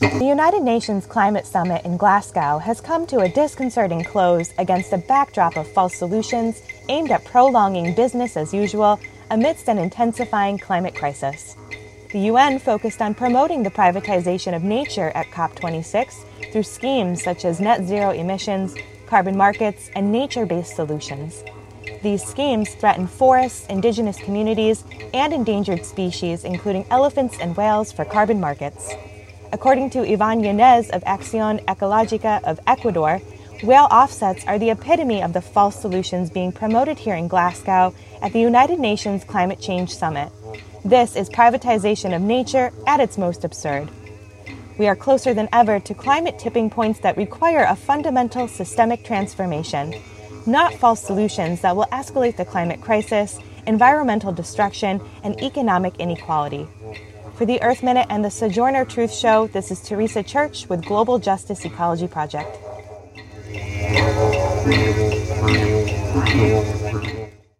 The United Nations Climate Summit in Glasgow has come to a disconcerting close against a backdrop of false solutions aimed at prolonging business as usual amidst an intensifying climate crisis. The UN focused on promoting the privatization of nature at COP26 through schemes such as net zero emissions, carbon markets, and nature based solutions. These schemes threaten forests, indigenous communities, and endangered species, including elephants and whales, for carbon markets. According to Ivan Yanez of Acción Ecológica of Ecuador, whale offsets are the epitome of the false solutions being promoted here in Glasgow at the United Nations Climate Change Summit. This is privatization of nature at its most absurd. We are closer than ever to climate tipping points that require a fundamental systemic transformation, not false solutions that will escalate the climate crisis, environmental destruction, and economic inequality. For the Earth Minute and the Sojourner Truth Show, this is Teresa Church with Global Justice Ecology Project.